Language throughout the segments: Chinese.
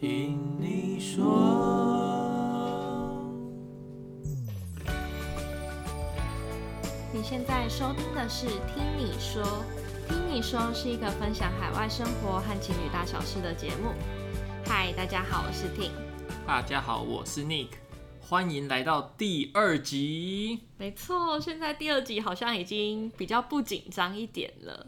听你说，你现在收听的是《听你说》，《听你说》是一个分享海外生活和情侣大小事的节目。嗨，大家好，我是 Ting。大家好，我是 Nick。欢迎来到第二集。没错，现在第二集好像已经比较不紧张一点了。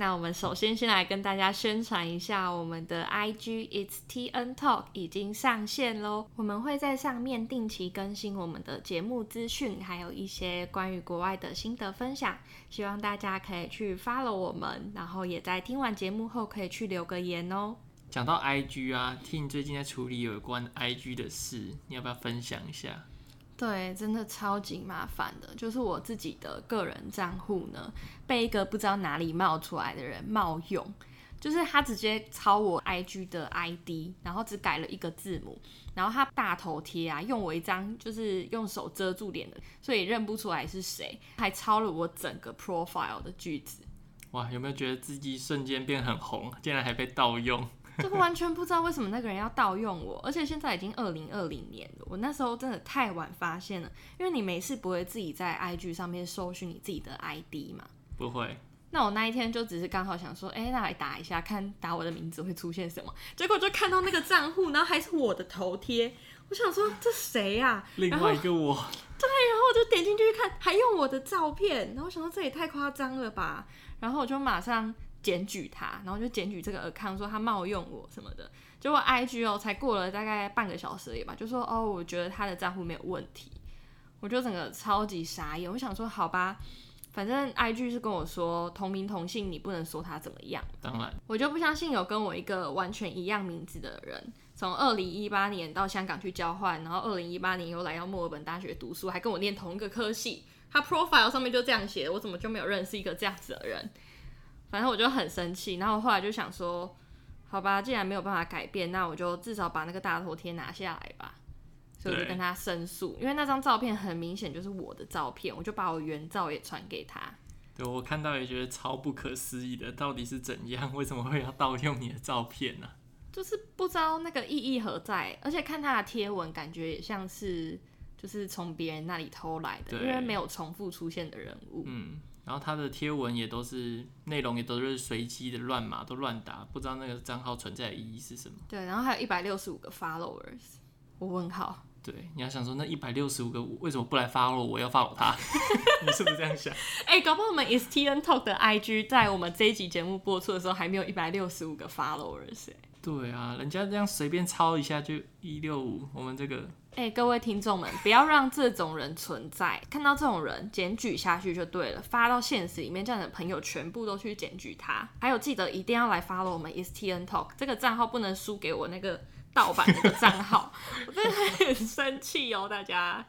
那我们首先先来跟大家宣传一下，我们的 IG It's TN Talk 已经上线喽。我们会在上面定期更新我们的节目资讯，还有一些关于国外的心得分享。希望大家可以去 follow 我们，然后也在听完节目后可以去留个言哦。讲到 IG 啊，Tin 最近在处理有关 IG 的事，你要不要分享一下？对，真的超级麻烦的，就是我自己的个人账户呢，被一个不知道哪里冒出来的人冒用，就是他直接抄我 IG 的 ID，然后只改了一个字母，然后他大头贴啊，用我一张就是用手遮住脸的，所以认不出来是谁，还抄了我整个 profile 的句子。哇，有没有觉得自己瞬间变很红，竟然还被盗用？就完全不知道为什么那个人要盗用我，而且现在已经二零二零年了，我那时候真的太晚发现了，因为你没事不会自己在 IG 上面搜寻你自己的 ID 嘛？不会。那我那一天就只是刚好想说，哎、欸，那来打一下，看打我的名字会出现什么，结果就看到那个账户，然后还是我的头贴，我想说这谁呀、啊？另外一个我。对，然后我就点进去看，还用我的照片，然后我想说这也太夸张了吧，然后我就马上。检举他，然后就检举这个 account 说他冒用我什么的，结果 IG 哦才过了大概半个小时而已吧，就说哦我觉得他的账户没有问题，我就整个超级傻眼，我想说好吧，反正 IG 是跟我说同名同姓，你不能说他怎么样，当然我就不相信有跟我一个完全一样名字的人，从二零一八年到香港去交换，然后二零一八年又来到墨尔本大学读书，还跟我念同一个科系，他 profile 上面就这样写，我怎么就没有认识一个这样子的人？反正我就很生气，然后我后来就想说，好吧，既然没有办法改变，那我就至少把那个大头贴拿下来吧。所以我就跟他申诉，因为那张照片很明显就是我的照片，我就把我原照也传给他。对，我看到也觉得超不可思议的，到底是怎样？为什么会要盗用你的照片呢？就是不知道那个意义何在，而且看他的贴文，感觉也像是就是从别人那里偷来的，因为没有重复出现的人物。嗯。然后他的贴文也都是内容也都是随机的乱码，都乱打，不知道那个账号存在的意义是什么。对，然后还有一百六十五个 followers，我问号。对，你要想说那一百六十五个为什么不来 follow 我，要 follow 他？你是不是这样想？哎、欸，搞不好我们 It's TN Talk 的 IG 在我们这一集节目播出的时候还没有一百六十五个 followers 哎。对啊，人家这样随便抄一下就一六五，我们这个。哎、欸，各位听众们，不要让这种人存在。看到这种人，检举下去就对了，发到现实里面，这样的朋友全部都去检举他。还有，记得一定要来 follow 我们 It's TN Talk 这个账号，不能输给我那个盗版那个账号。我真的很生气哦，大家。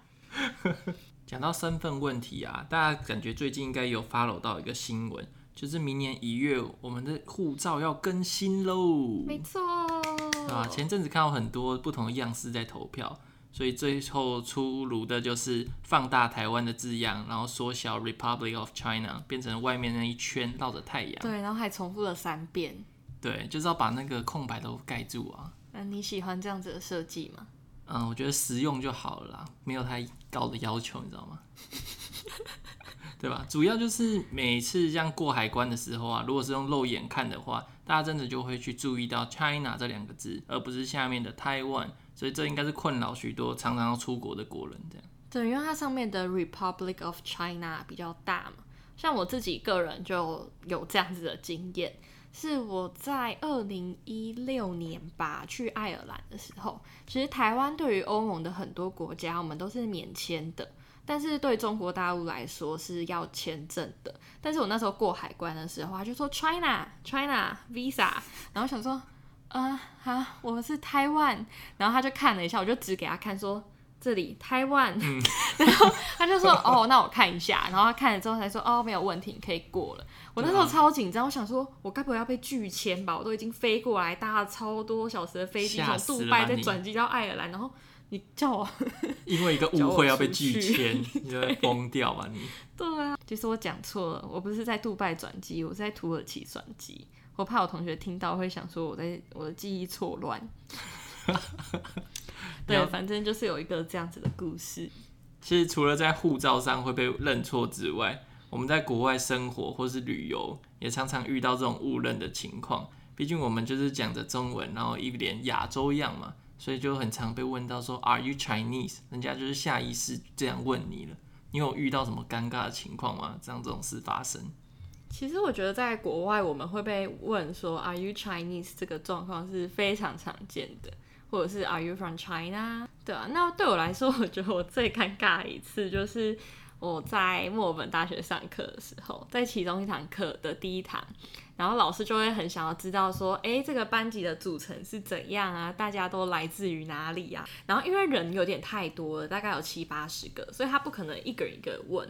讲到身份问题啊，大家感觉最近应该有 follow 到一个新闻，就是明年一月我们的护照要更新喽。没错。啊，前阵子看到很多不同的样式在投票。所以最后出炉的就是放大台湾的字样，然后缩小 Republic of China，变成外面那一圈绕着太阳。对，然后还重复了三遍。对，就是要把那个空白都盖住啊。那你喜欢这样子的设计吗？嗯，我觉得实用就好了啦，没有太高的要求，你知道吗？对吧？主要就是每次这样过海关的时候啊，如果是用肉眼看的话，大家真的就会去注意到 China 这两个字，而不是下面的 Taiwan。所以这应该是困扰许多常常要出国的国人这样。对，因为它上面的 Republic of China 比较大嘛。像我自己个人就有这样子的经验，是我在二零一六年吧去爱尔兰的时候，其实台湾对于欧盟的很多国家，我们都是免签的。但是对中国大陆来说是要签证的。但是我那时候过海关的时候，他就说 China China Visa，然后想说，啊哈，我是台湾，然后他就看了一下，我就指给他看说这里台湾，嗯、然后他就说哦，那我看一下，然后他看了之后才说哦，没有问题，你可以过了。我那时候超紧张，我想说我该不会要被拒签吧？我都已经飞过来搭了超多小时的飞机从杜拜再转机到爱尔兰，然后。你叫我 因为一个误会要被拒签，你就会疯掉吧你？对啊，其实我讲错了，我不是在杜拜转机，我是在土耳其转机。我怕我同学听到会想说我在我的记忆错乱。对，反正就是有一个这样子的故事。其实除了在护照上会被认错之外，我们在国外生活或是旅游，也常常遇到这种误认的情况。毕竟我们就是讲着中文，然后一脸亚洲样嘛，所以就很常被问到说 “Are you Chinese？” 人家就是下意识这样问你了。你有遇到什么尴尬的情况吗？这样这种事发生？其实我觉得在国外我们会被问说 “Are you Chinese？” 这个状况是非常常见的。或者是 Are you from China？对啊，那对我来说，我觉得我最尴尬的一次就是我在墨尔本大学上课的时候，在其中一堂课的第一堂，然后老师就会很想要知道说，诶，这个班级的组成是怎样啊？大家都来自于哪里啊？然后因为人有点太多了，大概有七八十个，所以他不可能一个人一个问，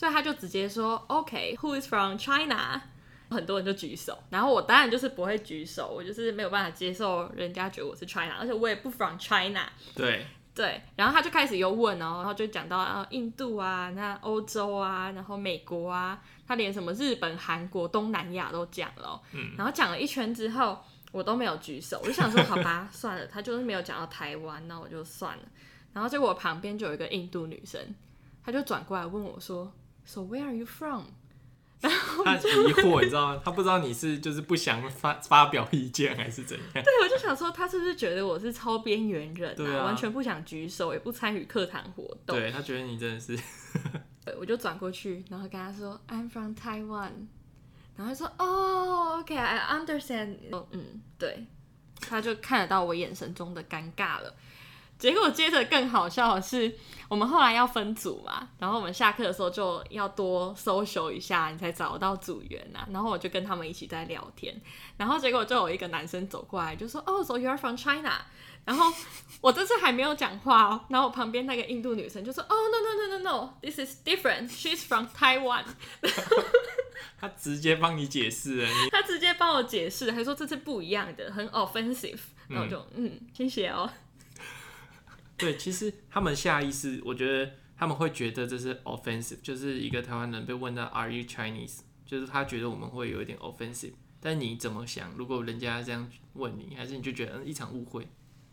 所以他就直接说，OK，Who is from China？很多人就举手，然后我当然就是不会举手，我就是没有办法接受人家觉得我是 China，而且我也不 from China。对对，然后他就开始又问哦，然后就讲到啊印度啊，那欧洲啊，然后美国啊，他连什么日本、韩国、东南亚都讲了。嗯。然后讲了一圈之后，我都没有举手，我就想说好吧，算了，他就是没有讲到台湾，那我就算了。然后结果我旁边就有一个印度女生，她就转过来问我说：“So where are you from？” 然后他疑惑，你知道吗？他不知道你是就是不想发发表意见还是怎样？对，我就想说，他是不是觉得我是超边缘人啊？对啊，完全不想举手，也不参与课堂活动。对，他觉得你真的是。对，我就转过去，然后跟他说：“I'm from Taiwan。”然后他说：“哦，OK，I understand。”嗯，对，他就看得到我眼神中的尴尬了。结果接着更好笑的是，我们后来要分组嘛，然后我们下课的时候就要多 social 一下，你才找到组员啊。然后我就跟他们一起在聊天，然后结果就有一个男生走过来就说：“哦，so you are from China？” 然后我这次还没有讲话哦，然后我旁边那个印度女生就说：“哦，no no no no no，this is different，she's from Taiwan。”他直接帮你解释了，他直接帮我解释，还说这是不一样的，很 offensive。然后我就嗯，嗯，谢谢哦。对，其实他们下意识，我觉得他们会觉得这是 offensive，就是一个台湾人被问到 Are you Chinese？就是他觉得我们会有一点 offensive。但你怎么想？如果人家这样问你，还是你就觉得嗯一场误会？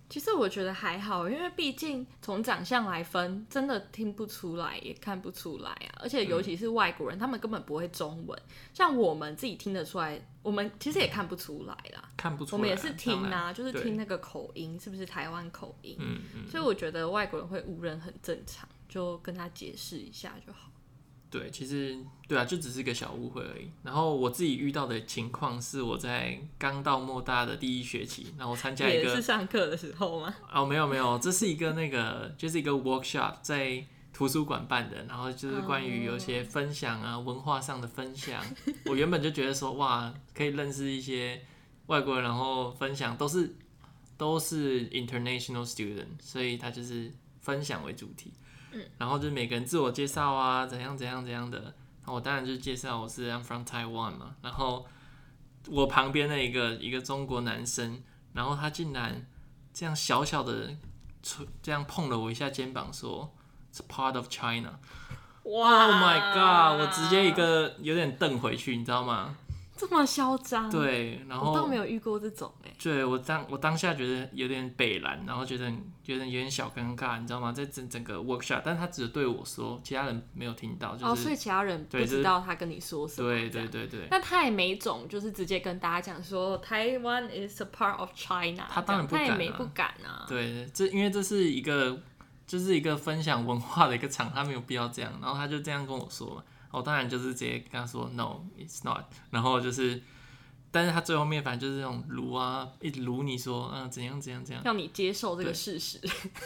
其实我觉得还好，因为毕竟从长相来分，真的听不出来，也看不出来啊。而且尤其是外国人，嗯、他们根本不会中文，像我们自己听得出来，我们其实也看不出来啦。看不出来，我们也是听啊，就是听那个口音，是不是台湾口音？嗯嗯。所以我觉得外国人会误认很正常，就跟他解释一下就好。对，其实对啊，就只是一个小误会而已。然后我自己遇到的情况是，我在刚到莫大的第一学期，然后我参加一个是上课的时候吗？哦，没有没有，这是一个那个就是一个 workshop 在图书馆办的，然后就是关于有些分享啊，文化上的分享。我原本就觉得说，哇，可以认识一些外国人，然后分享都是都是 international student，所以他就是分享为主题。然后就是每个人自我介绍啊，怎样怎样怎样的。然后我当然就介绍我是 I'm from Taiwan 嘛。然后我旁边的一个一个中国男生，然后他竟然这样小小的这样碰了我一下肩膀，说 It's part of China。哇！Oh my god！我直接一个有点瞪回去，你知道吗？这么嚣张？对，然后我倒没有遇过这种哎。对，我当我当下觉得有点北蓝，然后觉得觉得有点小尴尬，你知道吗？在整整个 workshop，但是他只是对我说，其他人没有听到，就是、哦，所以其他人不知道他跟你说什么。对对对对。那他也没种，就是直接跟大家讲说，Taiwan is a part of China。他当然不敢、啊，他也没不敢啊。对，这因为这是一个就是一个分享文化的一个场，他没有必要这样。然后他就这样跟我说嘛，我当然就是直接跟他说，No，it's not。然后就是。但是他最后面反正就是那种撸啊，一直卢你说，嗯，怎样怎样怎样，让你接受这个事实，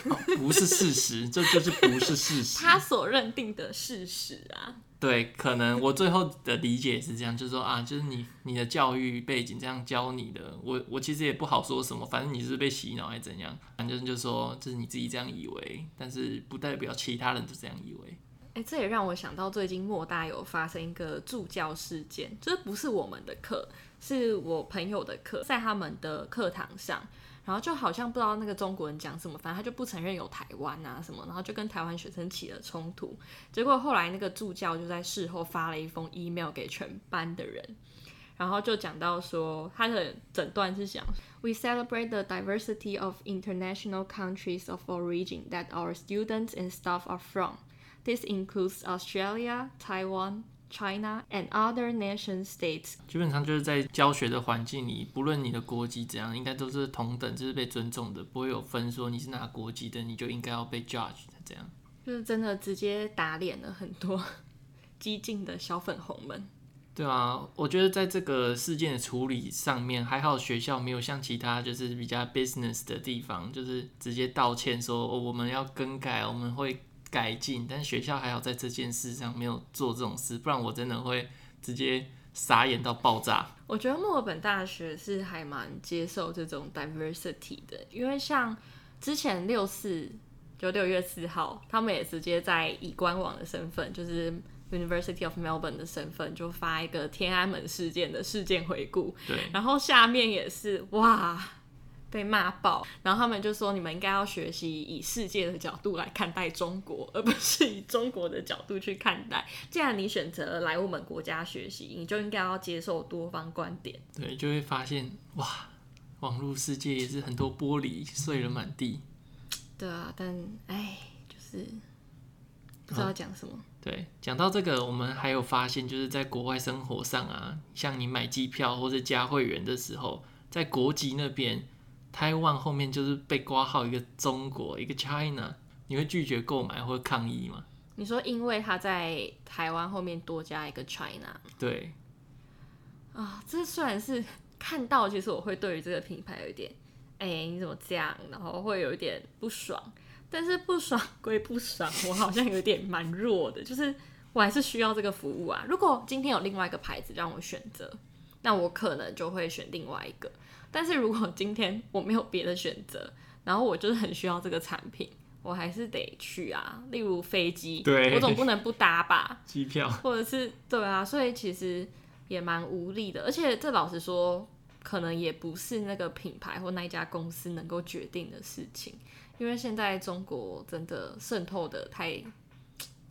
哦、不是事实，这就是不是事实，他所认定的事实啊。对，可能我最后的理解是这样，就是说啊，就是你你的教育背景这样教你的，我我其实也不好说什么，反正你是被洗脑还是怎样，反正就是说就是你自己这样以为，但是不代表其他人都这样以为。哎，这也让我想到最近莫大有发生一个助教事件，这不是我们的课。是我朋友的课，在他们的课堂上，然后就好像不知道那个中国人讲什么，反正他就不承认有台湾啊什么，然后就跟台湾学生起了冲突。结果后来那个助教就在事后发了一封 email 给全班的人，然后就讲到说，他的整段是讲，We celebrate the diversity of international countries of origin that our students and staff are from. This includes Australia, Taiwan, China, and other nation states. 基本上就是在教学的环境里，不论你的国籍怎样，应该都是同等，就是被尊重的，不会有分说你是哪国籍的，你就应该要被 judge 这样。就是真的直接打脸了很多 激进的小粉红们。对啊，我觉得在这个事件的处理上面，还好学校没有像其他就是比较 business 的地方，就是直接道歉说，哦，我们要更改，我们会改进。但学校还好在这件事上没有做这种事，不然我真的会直接傻眼到爆炸。我觉得墨尔本大学是还蛮接受这种 diversity 的，因为像之前六四就六月四号，他们也直接在以官网的身份就是。University of Melbourne 的身份就发一个天安门事件的事件回顾，对，然后下面也是哇被骂爆，然后他们就说，你们应该要学习以世界的角度来看待中国，而不是以中国的角度去看待。既然你选择来我们国家学习，你就应该要接受多方观点。对，就会发现哇，网络世界也是很多玻璃碎了满地。对啊，但哎，就是不知道讲什么。哦对，讲到这个，我们还有发现，就是在国外生活上啊，像你买机票或者加会员的时候，在国籍那边，台湾后面就是被挂号一个中国，一个 China，你会拒绝购买或抗议吗？你说，因为他在台湾后面多加一个 China，对，啊，这虽然是看到，其实我会对于这个品牌有一点，哎，你怎么这样，然后会有一点不爽。但是不爽归不爽，我好像有点蛮弱的，就是我还是需要这个服务啊。如果今天有另外一个牌子让我选择，那我可能就会选另外一个。但是如果今天我没有别的选择，然后我就是很需要这个产品，我还是得去啊。例如飞机，对，我总不能不搭吧？机票，或者是对啊，所以其实也蛮无力的。而且这老实说，可能也不是那个品牌或那一家公司能够决定的事情。因为现在中国真的渗透的太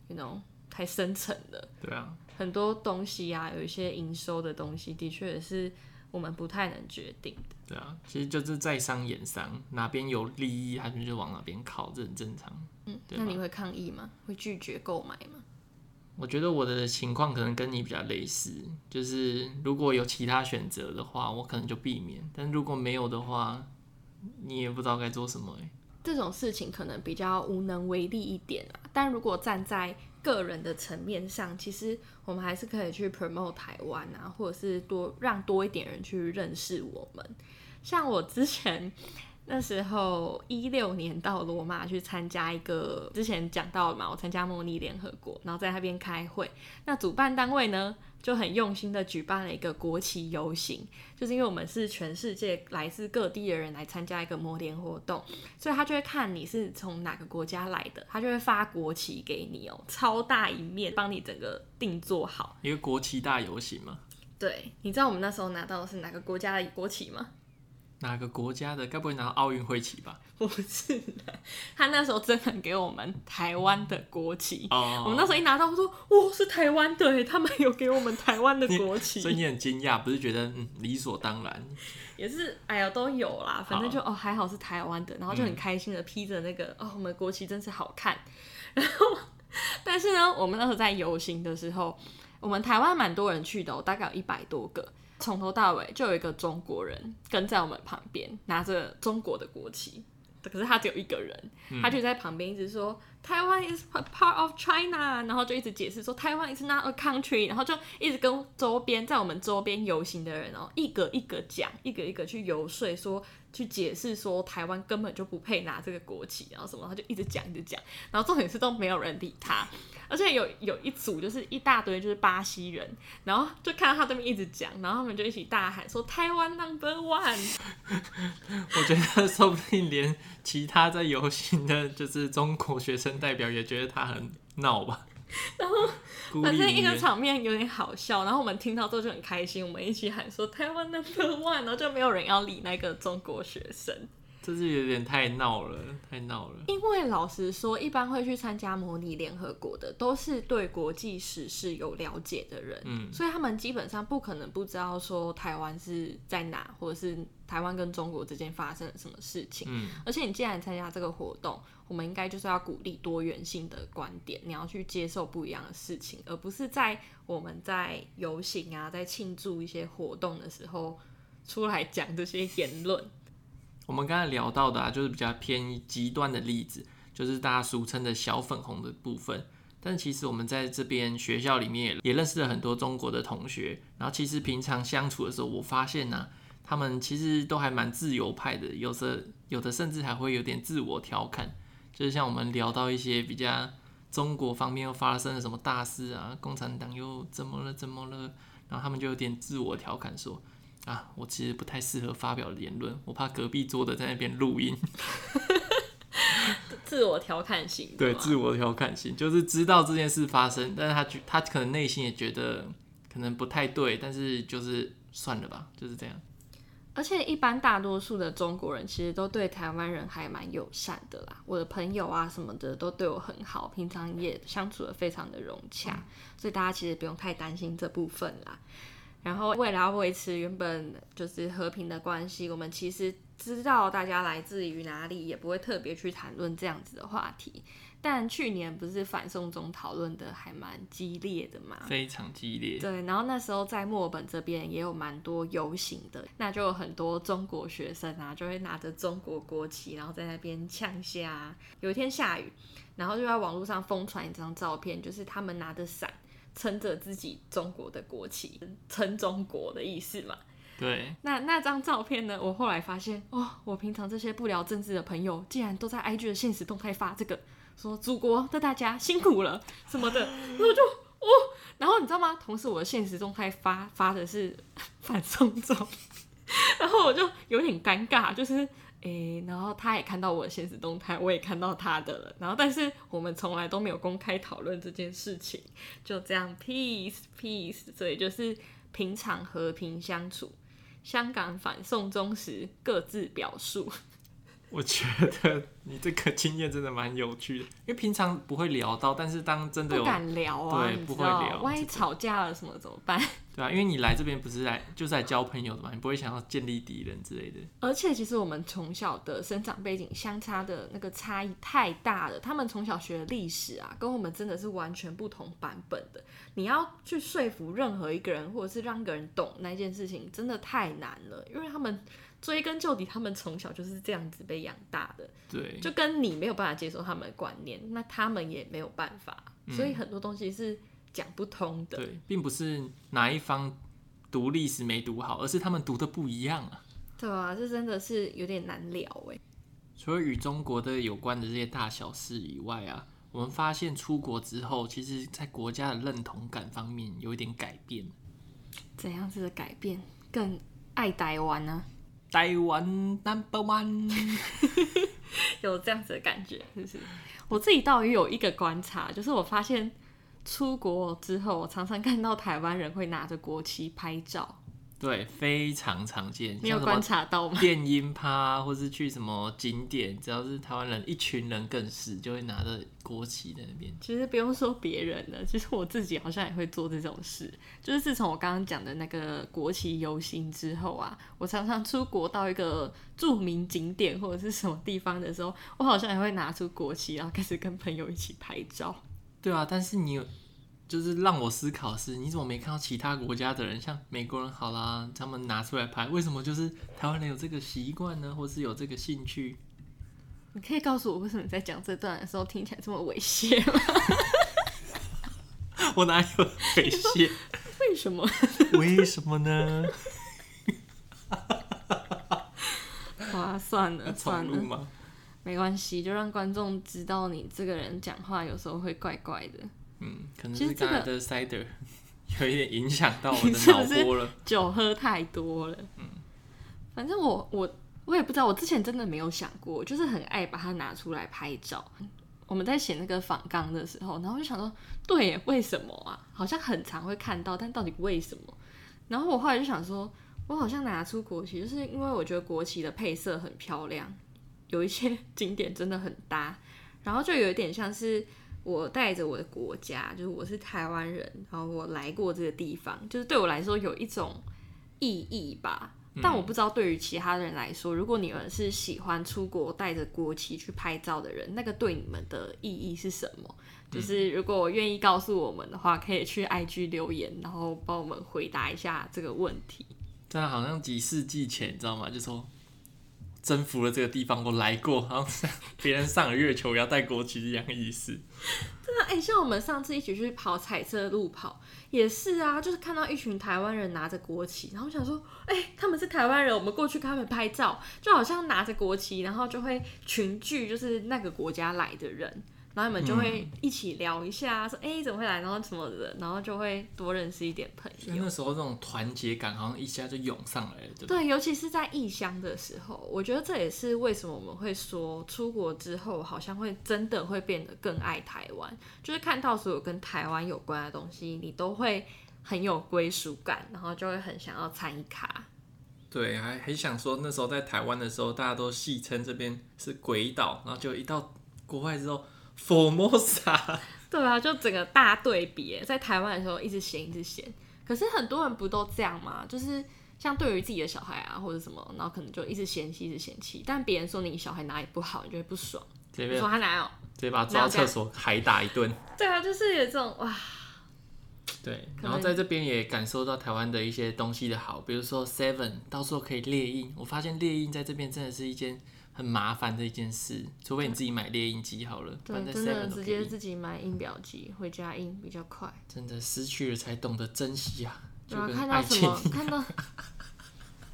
，you know，太深层了。对啊，很多东西啊，有一些营收的东西，的确也是我们不太能决定的。对啊，其实就是在商言商，哪边有利益，他们就往哪边靠，这很正常。嗯，那你会抗议吗？会拒绝购买吗？我觉得我的情况可能跟你比较类似，就是如果有其他选择的话，我可能就避免；但如果没有的话，你也不知道该做什么欸。这种事情可能比较无能为力一点啊，但如果站在个人的层面上，其实我们还是可以去 promote 台湾啊，或者是多让多一点人去认识我们。像我之前。那时候一六年到罗马去参加一个，之前讲到了嘛，我参加莫尼联合国，然后在那边开会。那主办单位呢就很用心的举办了一个国旗游行，就是因为我们是全世界来自各地的人来参加一个摩联活动，所以他就会看你是从哪个国家来的，他就会发国旗给你哦，超大一面，帮你整个定做好一个国旗大游行吗？对，你知道我们那时候拿到的是哪个国家的国旗吗？哪个国家的？该不会拿奥运会旗吧？不是的，他那时候真的给我们台湾的国旗。哦，我们那时候一拿到，我说：“哇，是台湾的！”他们有给我们台湾的国旗，所以你很惊讶，不是觉得嗯理所当然？也是，哎呀，都有啦，反正就哦还好是台湾的，然后就很开心的披着那个、嗯、哦，我们国旗真是好看。然后，但是呢，我们那时候在游行的时候，我们台湾蛮多人去的、喔，大概有一百多个。从头到尾就有一个中国人跟在我们旁边，拿着中国的国旗，可是他只有一个人，他就在旁边一直说台湾 is part of China，然后就一直解释说台湾 is not a country，然后就一直跟周边在我们周边游行的人哦，一个一个讲，一个一个去游说说。去解释说台湾根本就不配拿这个国旗，然后什么，他就一直讲一直讲，然后重点是都没有人理他，而且有有一组就是一大堆就是巴西人，然后就看到他对面一直讲，然后他们就一起大喊说台湾 number one。我觉得说不定连其他在游行的，就是中国学生代表也觉得他很闹吧。然后反正一个场面有点好笑，然后我们听到之后就很开心，我们一起喊说台湾 number one，然后就没有人要理那个中国学生。这是有点太闹了，太闹了。因为老实说，一般会去参加模拟联合国的，都是对国际时事有了解的人，嗯，所以他们基本上不可能不知道说台湾是在哪，或者是台湾跟中国之间发生了什么事情。嗯，而且你既然参加这个活动，我们应该就是要鼓励多元性的观点，你要去接受不一样的事情，而不是在我们在游行啊，在庆祝一些活动的时候出来讲这些言论。我们刚才聊到的啊，就是比较偏极端的例子，就是大家俗称的小粉红的部分。但其实我们在这边学校里面也认识了很多中国的同学，然后其实平常相处的时候，我发现呢、他们其实都还蛮自由派的，有的有的甚至还会有点自我调侃，就是像我们聊到一些比较中国方面又发生了什么大事啊，共产党又怎么了怎么了，然后他们就有点自我调侃说。啊，我其实不太适合发表言论，我怕隔壁桌的在那边录音。自我调侃型，对，自我调侃型，就是知道这件事发生，但是他觉他可能内心也觉得可能不太对，但是就是算了吧，就是这样。而且一般大多数的中国人其实都对台湾人还蛮友善的啦，我的朋友啊什么的都对我很好，平常也相处的非常的融洽，嗯，所以大家其实不用太担心这部分啦。然后为了要维持原本就是和平的关系，我们其实知道大家来自于哪里，也不会特别去谈论这样子的话题。但去年不是反送中讨论的还蛮激烈的嘛？非常激烈。对，然后那时候在墨尔本这边也有蛮多游行的，那就有很多中国学生啊，就会拿着中国国旗，然后在那边呛下。有一天下雨，然后就在网络上疯传一张照片，就是他们拿着伞。撑着自己中国的国旗，撑中国的意思嘛？对。那那张照片呢？我后来发现，哦，我平常这些不聊政治的朋友，竟然都在 IG 的现实动态发这个，说祖国的大家辛苦了 什么的，然后就哦，然后你知道吗？同时我的现实动态发发的是反送中，然后我就有点尴尬，就是。诶、然后他也看到我的现实动态，我也看到他的了。然后，但是我们从来都没有公开讨论这件事情，就这样 peace peace。所以就是平常和平相处。香港反送中时各自表述。我觉得你这个经验真的蛮有趣的，因为平常不会聊到，但是当真的有不敢聊啊，对，不会聊，万一吵架了什么怎么办？对啊，因为你来这边不是来就是来交朋友的嘛，你不会想要建立敌人之类的。而且其实我们从小的生长背景相差的那个差异太大了，他们从小学的历史啊，跟我们真的是完全不同版本的。你要去说服任何一个人，或者是让一个人懂那件事情，真的太难了，因为他们。追根究底，他们从小就是这样子被养大的，对，就跟你没有办法接受他们的观念，那他们也没有办法，嗯、所以很多东西是讲不通的。对，并不是哪一方读历史没读好，而是他们读的不一样啊。对啊，这真的是有点难聊哎。除了与中国的有关的这些大小事以外啊，我们发现出国之后，其实在国家的认同感方面有一点改变。怎样子的改变？更爱台湾呢？台湾 number one，有这样子的感觉，是不是？我自己倒也有一个观察，就是我发现出国之后，我常常看到台湾人会拿着国旗拍照。对，非常常见。你有观察到吗？电音趴，或是去什么景点，只要是台湾人，一群人更是就会拿着国旗在那边。其实不用说别人了，其实我自己好像也会做这种事。就是自从我刚刚讲的那个国旗游行之后啊，我常常出国到一个著名景点或者是什么地方的时候，我好像也会拿出国旗，然后开始跟朋友一起拍照。对啊，但是你有。就是让我思考是，你怎么没看到其他国家的人，像美国人好啦，他们拿出来拍，为什么就是台湾人有这个习惯呢，或是有这个兴趣？你可以告诉我，为什么你在讲这段的时候听起来这么猥亵吗？我哪有猥亵？为什么？为什么呢？哇，算了算了，没关系，就让观众知道你这个人讲话有时候会怪怪的。嗯，可能是刚才的 cider 有一点影响到我的 脑波了。酒喝太多了。嗯，反正我我我也不知道，我之前真的没有想过，就是很爱把它拿出来拍照。我们在写那个仿纲的时候，然后就想说，对，为什么啊？好像很常会看到，但到底为什么？然后我后来就想说，我好像拿出国旗，就是因为我觉得国旗的配色很漂亮。有一些 景点真的很搭，然后就有一点像是我带着我的国家，就是我是台湾人，然后我来过这个地方，就是对我来说有一种意义吧。但我不知道对于其他人来说，如果你们是喜欢出国带着国旗去拍照的人，那个对你们的意义是什么？就是如果我愿意告诉我们的话，可以去 IG 留言，然后帮我们回答一下这个问题。但好像几世纪前，你知道吗？就说征服了这个地方，我来过，好像别人上了月球也要带国旗一样意思。真的，哎、像我们上次一起去跑彩色路跑，也是啊，就是看到一群台湾人拿着国旗，然后想说，哎、他们是台湾人，我们过去跟他们拍照，就好像拿着国旗，然后就会群聚，就是那个国家来的人。然后你们就会一起聊一下，嗯、说哎、欸、怎么会来，然后什么的，然后就会多认识一点朋友。因为那时候这种团结感好像一下就涌上来了，对尤其是在异乡的时候，我觉得这也是为什么我们会说出国之后好像会真的会变得更爱台湾，就是看到所有跟台湾有关的东西，你都会很有归属感，然后就会很想要参与卡。对，还很想说那时候在台湾的时候，大家都戏称这边是鬼岛，然后就一到国外之后。Formosa，对啊，就整个大对比，在台湾的时候一直嫌一直嫌，可是很多人不都这样吗？就是像对于自己的小孩啊或者什么，然后可能就一直嫌弃一直嫌弃，但别人说你小孩哪里不好，你就会不爽，这边说他哪有，直接把他抓厕所还打一顿。对啊，就是有这种哇，对，然后在这边也感受到台湾的一些东西的好，比如说 Seven 到时候可以列印，我发现列印在这边真的是一件。很麻烦的一件事，除非你自己买猎鹰机好了。对，真的直接自己买印表机回家印比较快。真的失去了才懂得珍惜啊！对啊，看到什么？看到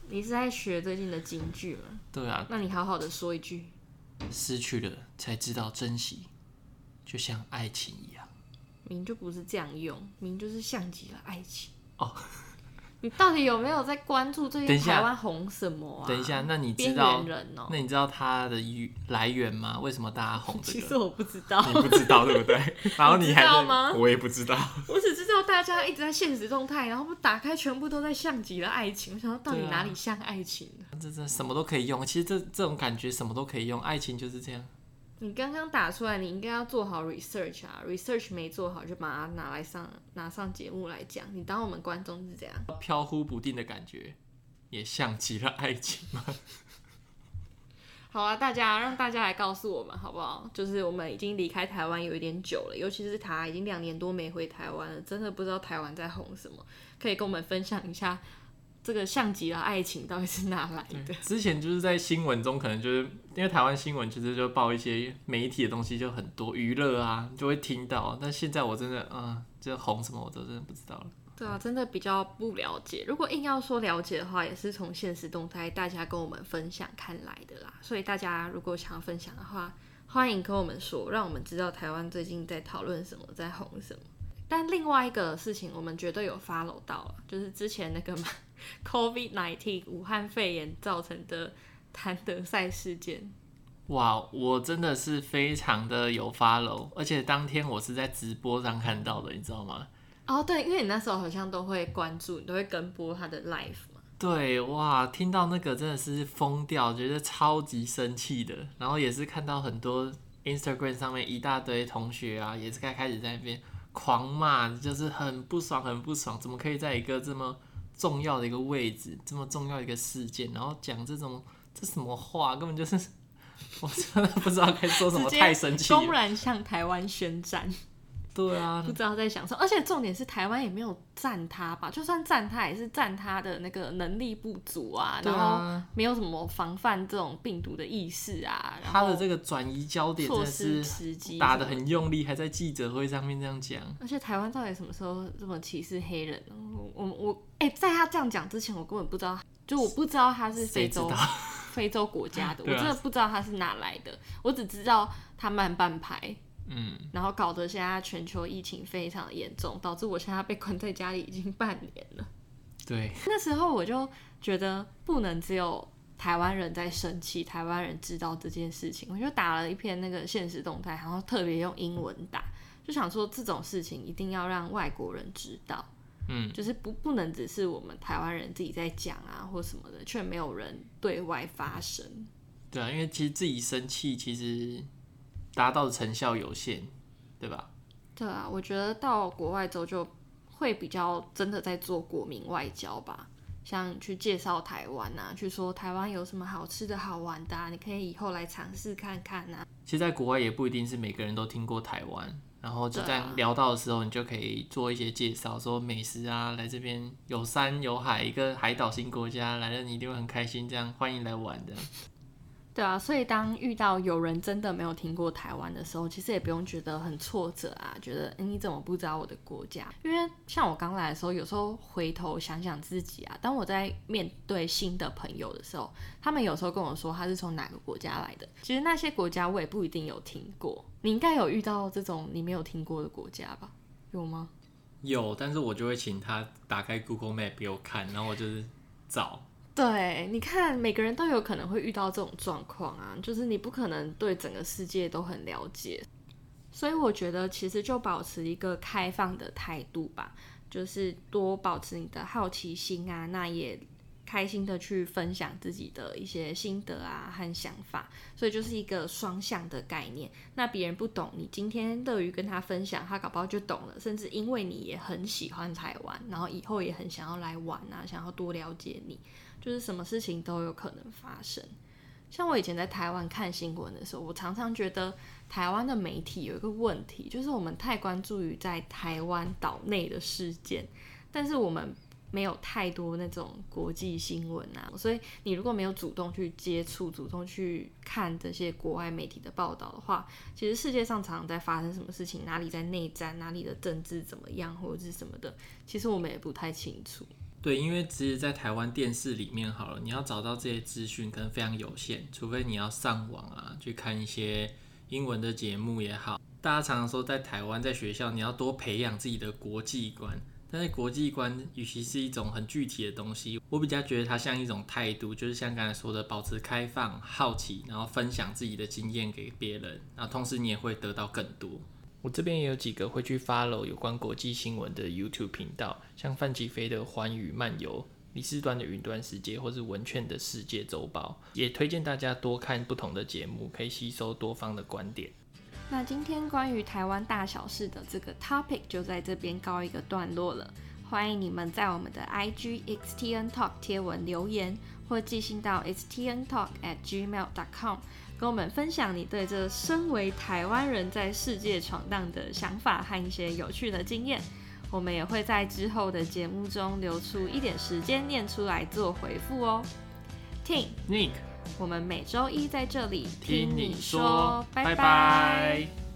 你是在学最近的京剧吗？对啊。那你好好的说一句。失去了才知道珍惜，就像爱情一样。明就不是这样用，明就是像极了爱情。哦。你到底有没有在关注最近台湾红什么啊？等一下，那你知道？那你知道它的来源吗？为什么大家红、这个？其实我不知道。你不知道对不对？然后你还知道吗？我也不知道。我只知道大家一直在现实动态，然后不打开全部都在像极了爱情。我想说到底哪里像爱情？这这什么都可以用。其实这这种感觉什么都可以用，爱情就是这样。你刚刚打出来，你应该要做好 research 啊，research 没做好就把它拿来上拿上节目来讲。你当我们观众是这样，飘忽不定的感觉，也像极了爱情吗？好啊，大家让大家来告诉我们好不好？就是我们已经离开台湾有一点久了，尤其是他已经两年多没回台湾了，真的不知道台湾在红什么，可以跟我们分享一下。这个像极了爱情，到底是哪来的？之前就是在新闻中，可能就是因为台湾新闻其实就报一些媒体的东西就很多，娱乐啊就会听到。但现在我真的啊，这红什么我都真的不知道了。对啊，真的比较不了解。如果硬要说了解的话，也是从现实动态大家跟我们分享看来的啦。所以大家如果想要分享的话，欢迎跟我们说，让我们知道台湾最近在讨论什么，在红什么。但另外一个事情，我们绝对有 follow 到了，就是之前那个嘛。COVID-19 武汉肺炎造成的谭德赛事件，哇，我真的是非常的有 follow，而且当天我是在直播上看到的，你知道吗？哦，对，因为你那时候好像都会关注，你都会跟播他的 live 嘛。对，哇，听到那个真的是疯掉，觉得超级生气的。然后也是看到很多 Instagram 上面一大堆同学啊，也是开开始在那边狂骂，就是很不爽，很不爽，怎么可以在一个这么重要的一个位置，这么重要的一个事件，然后讲这种这什么话，根本就是 我真的不知道该说什么，太生气，公然向台湾宣战。对啊，不知道在想什么，而且重点是台湾也没有赞他吧？就算赞他，也是赞他的那个能力不足啊，然后没有什么防范这种病毒的意识啊。他的这个转移焦点真的是打的很用力，还在记者会上面这样讲。而且台湾到底什么时候这么歧视黑人？我我哎、欸，在他这样讲之前，我根本不知道，就我不知道他是非洲非洲国家的，我真的不知道他是哪来的，我只知道他慢半拍。嗯，然后搞得现在全球疫情非常严重，导致我现在被关在家里已经半年了。对，那时候我就觉得不能只有台湾人在生气，台湾人知道这件事情，我就打了一篇那个现实动态，然后特别用英文打，就想说这种事情一定要让外国人知道，嗯，就是不不能只是我们台湾人自己在讲啊或什么的，却没有人对外发声。对啊，因为其实自己生气，其实达到的成效有限，对吧？对啊，我觉得到国外之后就会比较真的在做国民外交吧，像去介绍台湾啊，去说台湾有什么好吃的好玩的啊，你可以以后来尝试看看啊。其实，在国外也不一定是每个人都听过台湾。然后就在聊到的时候，你就可以做一些介绍，说美食啊，来这边有山有海，一个海岛型国家来了，你一定会很开心，这样欢迎来玩的。对啊，所以当遇到有人真的没有听过台湾的时候，其实也不用觉得很挫折啊，觉得你怎么不知道我的国家？因为像我刚来的时候，有时候回头想想自己啊，当我在面对新的朋友的时候，他们有时候跟我说他是从哪个国家来的，其实那些国家我也不一定有听过。你应该有遇到这种你没有听过的国家吧？有吗？有，但是我就会请他打开 Google Map 给我看，然后我就是找。对，你看，每个人都有可能会遇到这种状况啊，就是你不可能对整个世界都很了解，所以我觉得其实就保持一个开放的态度吧，就是多保持你的好奇心啊，那也开心的去分享自己的一些心得啊和想法，所以就是一个双向的概念。那别人不懂，你今天乐于跟他分享，他搞不好就懂了，甚至因为你也很喜欢台湾，然后以后也很想要来玩啊，想要多了解你。就是什么事情都有可能发生。像我以前在台湾看新闻的时候，我常常觉得台湾的媒体有一个问题，就是我们太关注于在台湾岛内的事件，但是我们没有太多那种国际新闻啊。所以你如果没有主动去接触、主动去看这些国外媒体的报道的话，其实世界上常常在发生什么事情，哪里在内战，哪里的政治怎么样，或者是什么的，其实我们也不太清楚。对，因为其实，在台湾电视里面好了，你要找到这些资讯可能非常有限，除非你要上网啊，去看一些英文的节目也好。大家常常说，在台湾，在学校，你要多培养自己的国际观。但是国际观与其是一种很具体的东西，我比较觉得它像一种态度，就是像刚才说的，保持开放、好奇，然后分享自己的经验给别人，然后同时你也会得到更多。我这边也有几个会去 follow 有关国际新闻的 YouTube 频道，像范吉飞的寰宇漫游、李四端的云端世界，或是文茜的世界周报，也推荐大家多看不同的节目，可以吸收多方的观点。那今天关于台湾大小事的这个 topic 就在这边告一个段落了。欢迎你们在我们的 IG XTN Talk 贴文留言，或寄信到 XTN Talk at gmail.com。跟我们分享你对这身为台湾人在世界闯荡的想法和一些有趣的经验，我们也会在之后的节目中留出一点时间念出来做回复哦。Ting Nick，我们每周一在这里听你说，拜拜。拜拜。